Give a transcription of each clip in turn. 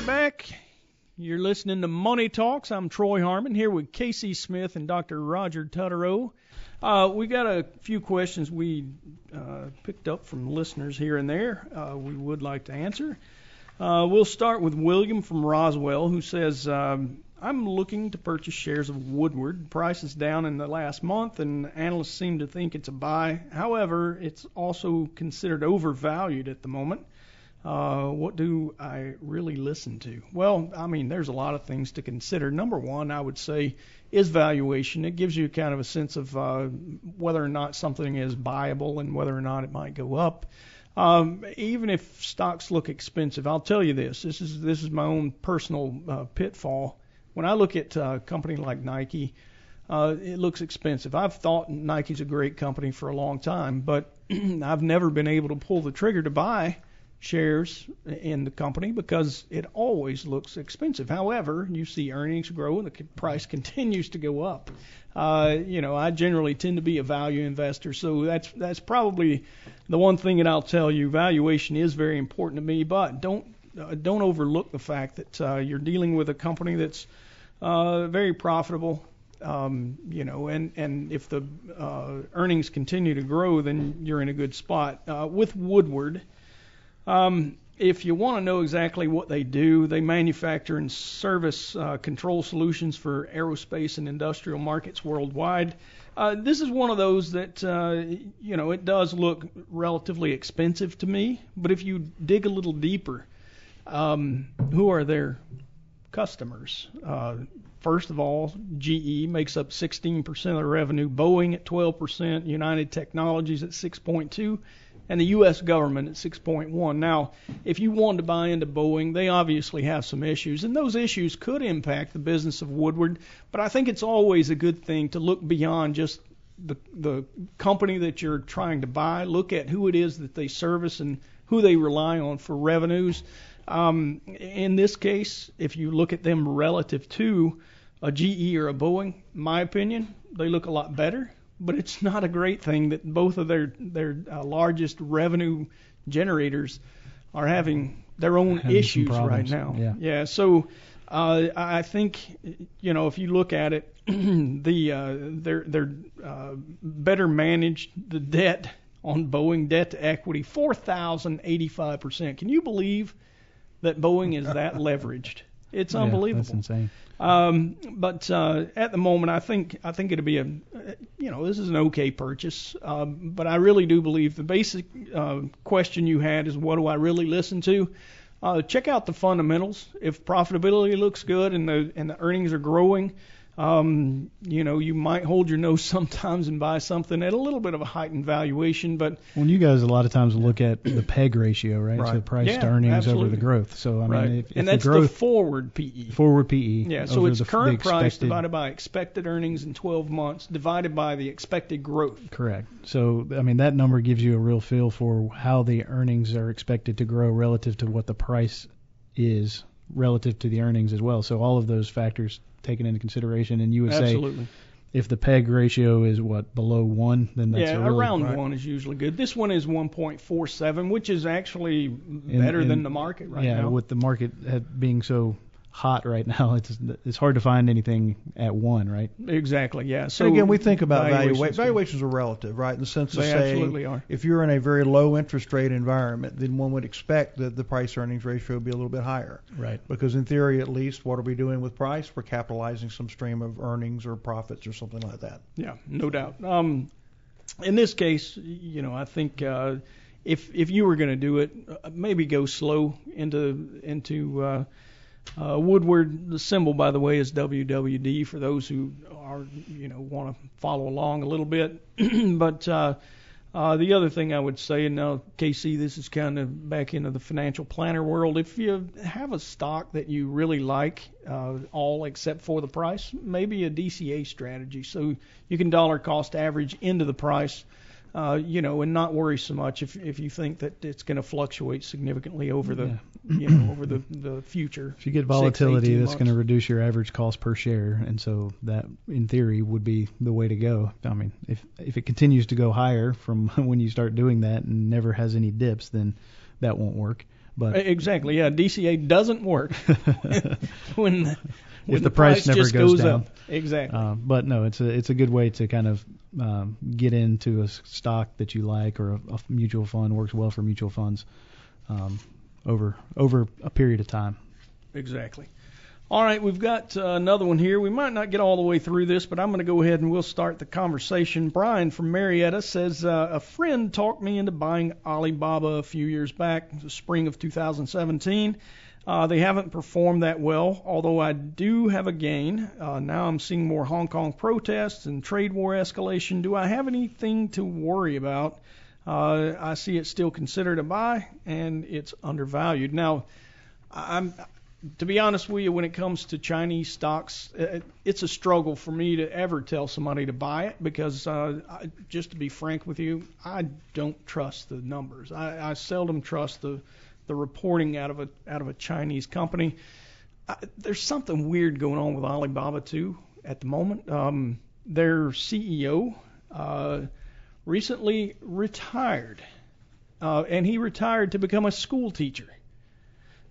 we're back. You're listening to Money Talks. I'm Troy Harmon here with Casey Smith and Dr. Roger Tutterow. Uh, we got a few questions we uh, picked up from listeners here and there. Uh, we would like to answer. Uh, we'll start with William from Roswell, who says, um, "I'm looking to purchase shares of Woodward. Price is down in the last month, and analysts seem to think it's a buy. However, it's also considered overvalued at the moment." Uh, what do I really listen to? Well, I mean, there's a lot of things to consider. Number one, I would say, is valuation. It gives you kind of a sense of uh, whether or not something is buyable and whether or not it might go up. Um, even if stocks look expensive, I'll tell you this. This is this is my own personal uh, pitfall. When I look at a company like Nike, uh, it looks expensive. I've thought Nike's a great company for a long time, but I've never been able to pull the trigger to buy shares in the company because it always looks expensive. However, you see earnings grow and the price continues to go up. Uh, you know, I generally tend to be a value investor, so that's that's probably the one thing that I'll tell you. Valuation is very important to me, but don't uh, don't overlook the fact that uh, you're dealing with a company that's uh, very profitable. Um, you know, and and if the uh, earnings continue to grow, then you're in a good spot. Uh, with Woodward, um, if you want to know exactly what they do, they manufacture and service uh, control solutions for aerospace and industrial markets worldwide. Uh, this is one of those that, uh, you know, it does look relatively expensive to me, but if you dig a little deeper, um, who are their customers? Uh, first of all, GE makes up 16% of the revenue, Boeing at 12%, United Technologies at 6.2 and the U.S. government at 6.1. Now, if you wanted to buy into Boeing, they obviously have some issues, and those issues could impact the business of Woodward. But I think it's always a good thing to look beyond just the the company that you're trying to buy. Look at who it is that they service and who they rely on for revenues. Um, in this case, if you look at them relative to a GE or a Boeing, my opinion, they look a lot better but it's not a great thing that both of their their uh, largest revenue generators are having their own having issues right now. Yeah. Yeah. So uh, I think you know if you look at it, the uh, they're they're uh, better managed. The debt on Boeing debt to equity four thousand eighty five percent. Can you believe that Boeing is that leveraged? It's Yeah, unbelievable. That's insane. Um, but uh, at the moment, I think I think it'll be a, you know, this is an okay purchase. Um, but I really do believe the basic uh, question you had is what do I really listen to? Uh, check out the fundamentals. If profitability looks good and the and the earnings are growing, um, you know, you might hold your nose sometimes and buy something at a little bit of a heightened valuation. But when you guys a lot of times look at the PEG ratio, right? So Right. price Yeah, to earnings absolutely. over the growth. So I mean, if, if and the that's the growth forward PE. forward PE. Yeah, so it's the, current the price divided by expected earnings in 12 months divided by the expected growth. Correct. So I mean, that number gives you a real feel for how the earnings are expected to grow relative to what the price is relative to the earnings as well. So all of those factors taken into consideration, and you would say Absolutely. if the PEG ratio is what below one, then that's yeah, a really, around right. one is usually good. This one is 1.47, which is actually better in- than the market right yeah, now. with the market being so hot right now, it's it's hard to find anything at one, right? exactly, yeah. So So again, we think about valuations valuations. Valuations are relative, right? In the sense of They saying, absolutely are. if you're in a very low interest rate environment, then one would expect that the price earnings ratio would be a little bit higher. Right. Because in theory, at least, what are we doing with price? We're capitalizing some stream of earnings or profits or something like that. Yeah, no doubt. Um, in this case, you know, I think uh, if if you were going to do it, uh, maybe go slow into into uh, uh, Woodward. The symbol, by the way, is WWD for those who are you know want to follow along a little bit. but uh, uh, the other thing I would say, and now Casey, this is kind of back into the financial planner world. If you have a stock that you really like, uh, all except for the price, maybe a DCA strategy, so you can dollar cost average into the price, uh, you know, and not worry so much if if you think that it's going to fluctuate significantly over the you know over the the future. If you get volatility, 18 that's going to reduce your average cost per share, and so that, in theory, would be the way to go. I mean, if if it continues to go higher from when you start doing that and never has any dips, then that won't work. But exactly, yeah, DCA doesn't work when when the price never just goes goes down. up. Exactly. Um, but no, it's a it's a good way to kind of um, get into a stock that you like or a, a mutual fund works well for mutual funds um, over over a period of time. Exactly. All right, we've got uh, another one here. We might not get all the way through this, but I'm going to go ahead and we'll start the conversation. Brian from Marietta says uh, a friend talked me into buying Alibaba a few years back, the spring of 2017. Uh, they haven't performed that well, although I do have a gain. Uh, now I'm seeing more Hong Kong protests and trade war escalation. Do I have anything to worry about? Uh, I see it still considered a buy, and it's undervalued. Now, I'm to be honest with you, when it comes to Chinese stocks, uh, it's a struggle for me to ever tell somebody to buy it because, uh, I, just to be frank with you, I don't trust the numbers. I, I seldom trust the the reporting out of a out of a Chinese company. I, there's something weird going on with Alibaba too at the moment. Um, their CEO uh, recently retired, uh, and he retired to become a school teacher.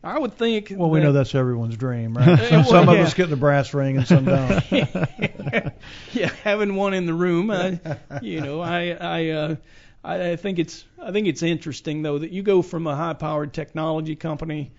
I would think. Well, we know that's everyone's dream, right? some of yeah. us get the brass ring and some don't. yeah, having one in the room, I, you know, I, I, uh, I I think it's, I think it's interesting though that you go from a high-powered technology company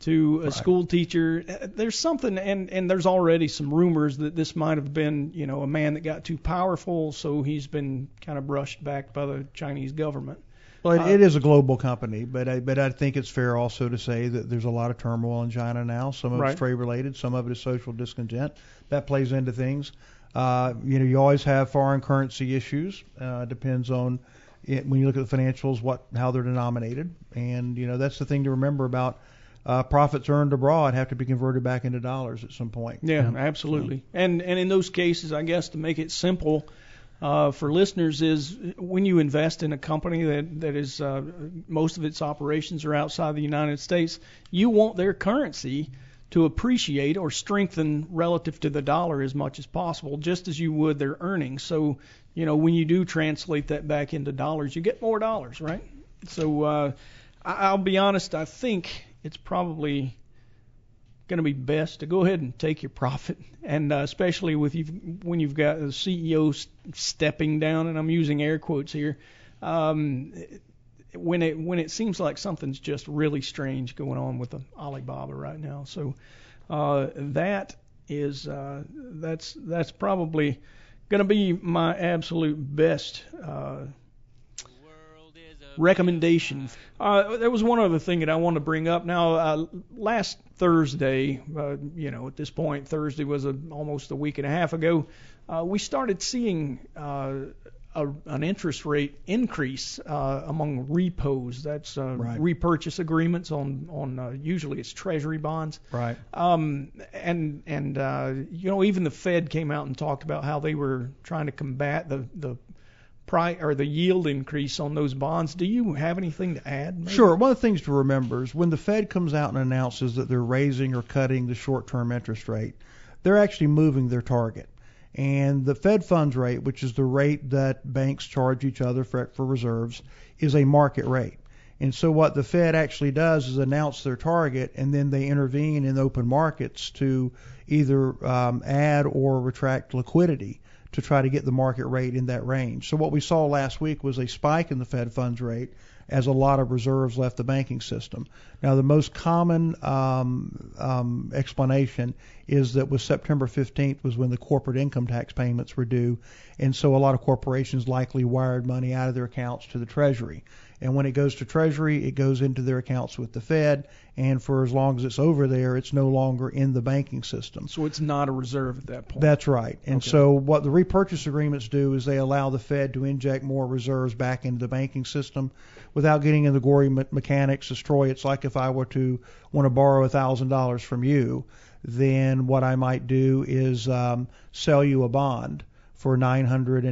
to a Right. school teacher. There's something, and and there's already some rumors that this might have been, you know, a man that got too powerful, so he's been kind of brushed back by the Chinese government. Well, it, Uh, it is a global company, but I, but I think it's fair also to say that there's a lot of turmoil in China now. Some of Right. it's trade related, some of it is social discontent. That plays into things. Uh, you know, you always have foreign currency issues. Uh, depends on it, when you look at the financials, what how they're denominated, and you know that's the thing to remember about. Uh, profits earned abroad have to be converted back into dollars at some point. Yeah, absolutely. And and in those cases, I guess to make it simple uh, for listeners is when you invest in a company that that is uh, most of its operations are outside the United States, you want their currency to appreciate or strengthen relative to the dollar as much as possible, just as you would their earnings. So you know when you do translate that back into dollars, you get more dollars, right? So uh, I'll be honest, I think it's probably going to be best to go ahead and take your profit, and uh, especially with you when you've got the CEO s- stepping down, and I'm using air quotes here. Um, when it when it seems like something's just really strange going on with Alibaba right now, so uh, that is uh, that's that's probably going to be my absolute best uh, recommendation. Uh, there was one other thing that I wanted to bring up. Now, uh, last Thursday, uh, you know, at this point, Thursday was a, almost a week and a half ago, uh, we started seeing uh, a, an interest rate increase uh, among repos. That's uh, Right. repurchase agreements on on uh, usually it's Treasury bonds. Right. Um, and and uh, you know even the Fed came out and talked about how they were trying to combat the the price or the yield increase on those bonds. Do you have anything to add? maybe? Sure. One of the things to remember is when the Fed comes out and announces that they're raising or cutting the short-term interest rate, they're actually moving their target. And the Fed funds rate, which is the rate that banks charge each other for, for reserves, is a market rate. And so what the Fed actually does is announce their target, and then they intervene in open markets to either um, add or retract liquidity to try to get the market rate in that range. So what we saw last week was a spike in the Fed funds rate as a lot of reserves left the banking system. Now, the most common um, um, explanation is that with September 15th was when the corporate income tax payments were due, and so a lot of corporations likely wired money out of their accounts to the Treasury. And when it goes to Treasury, it goes into their accounts with the Fed, and for as long as it's over there, it's no longer in the banking system. So it's not a reserve at that point. That's right. And Okay. so what the repurchase agreements do is they allow the Fed to inject more reserves back into the banking system without getting into the gory me- mechanics. As Troy, it's like if I were to want to borrow a thousand dollars from you, then what I might do is um, sell you a bond for nine hundred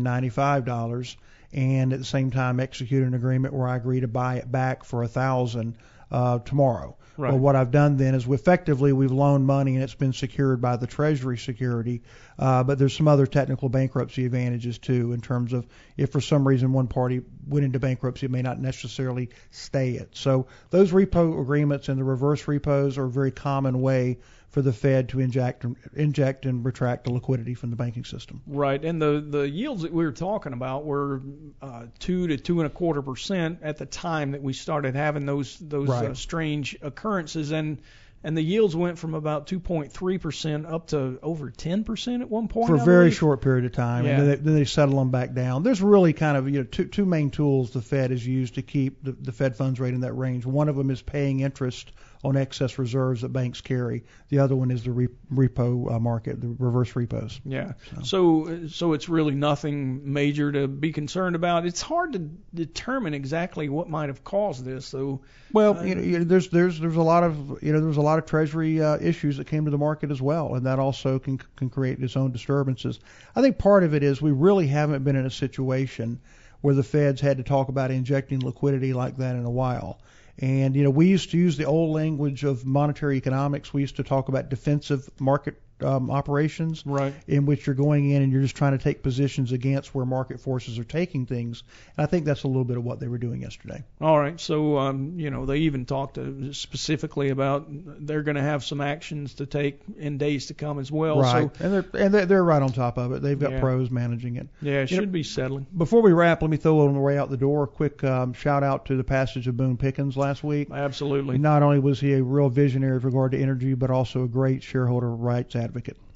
and ninety-five dollars, and at the same time execute an agreement where I agree to buy it back for a thousand uh, tomorrow. Right. Well, what I've done then is we effectively we've loaned money and it's been secured by the Treasury security, uh, but there's some other technical bankruptcy advantages too in terms of if for some reason one party went into bankruptcy, it may not necessarily stay it. So those repo agreements and the reverse repos are a very common way for the Fed to inject inject and retract the liquidity from the banking system. Right, and the the yields that we were talking about were uh, two to two and a quarter percent at the time that we started having those those Right. uh, strange occurrences, and and the yields went from about 2.3 percent up to over 10 percent at one point. for a I very believe. short period of time, Yeah. and then they, then they settle them back down. There's really kind of you know two two main tools the Fed has used to keep the, the Fed funds rate in that range. One of them is paying interest on excess reserves that banks carry. The other one is the re, repo uh, market, the reverse repos. Yeah. So so it's really nothing major to be concerned about. It's hard to determine exactly what might have caused this, though. Well, Uh, you know, you know, there's there's there's a lot of you know there's a lot of Treasury uh, issues that came to the market as well, and that also can can create its own disturbances. I think part of it is we really haven't been in a situation where the Feds had to talk about injecting liquidity like that in a while. And you know, we used to use the old language of monetary economics. We used to talk about defensive market um, operations Right. in which you're going in and you're just trying to take positions against where market forces are taking things. And I think that's a little bit of what they were doing yesterday. All right. So, um, you know, they even talked uh, specifically about they're going to have some actions to take in days to come as well. right. So, and they're and they're, they're right on top of it. They've got Yeah. pros managing it. yeah, it You know- should be settling. Before we wrap, let me throw on the way out the door a quick um, shout out to the passage of Boone Pickens last week. Absolutely. Not only was he a real visionary with regard to energy, but also a great shareholder rights advocate.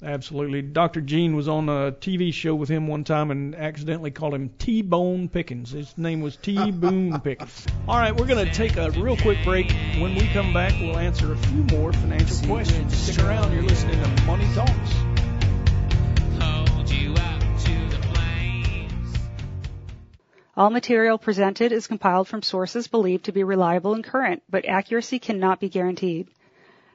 Absolutely. Dr. Gene was on a TV show with him one time and accidentally called him T-Bone Pickens. His name was T. Boone Pickens. All right, we're going to take a real quick break. When we come back, we'll answer a few more financial questions. Stick around. You're listening to Money Talks. hold you out to the flames. All material presented is compiled from sources believed to be reliable and current, but accuracy cannot be guaranteed.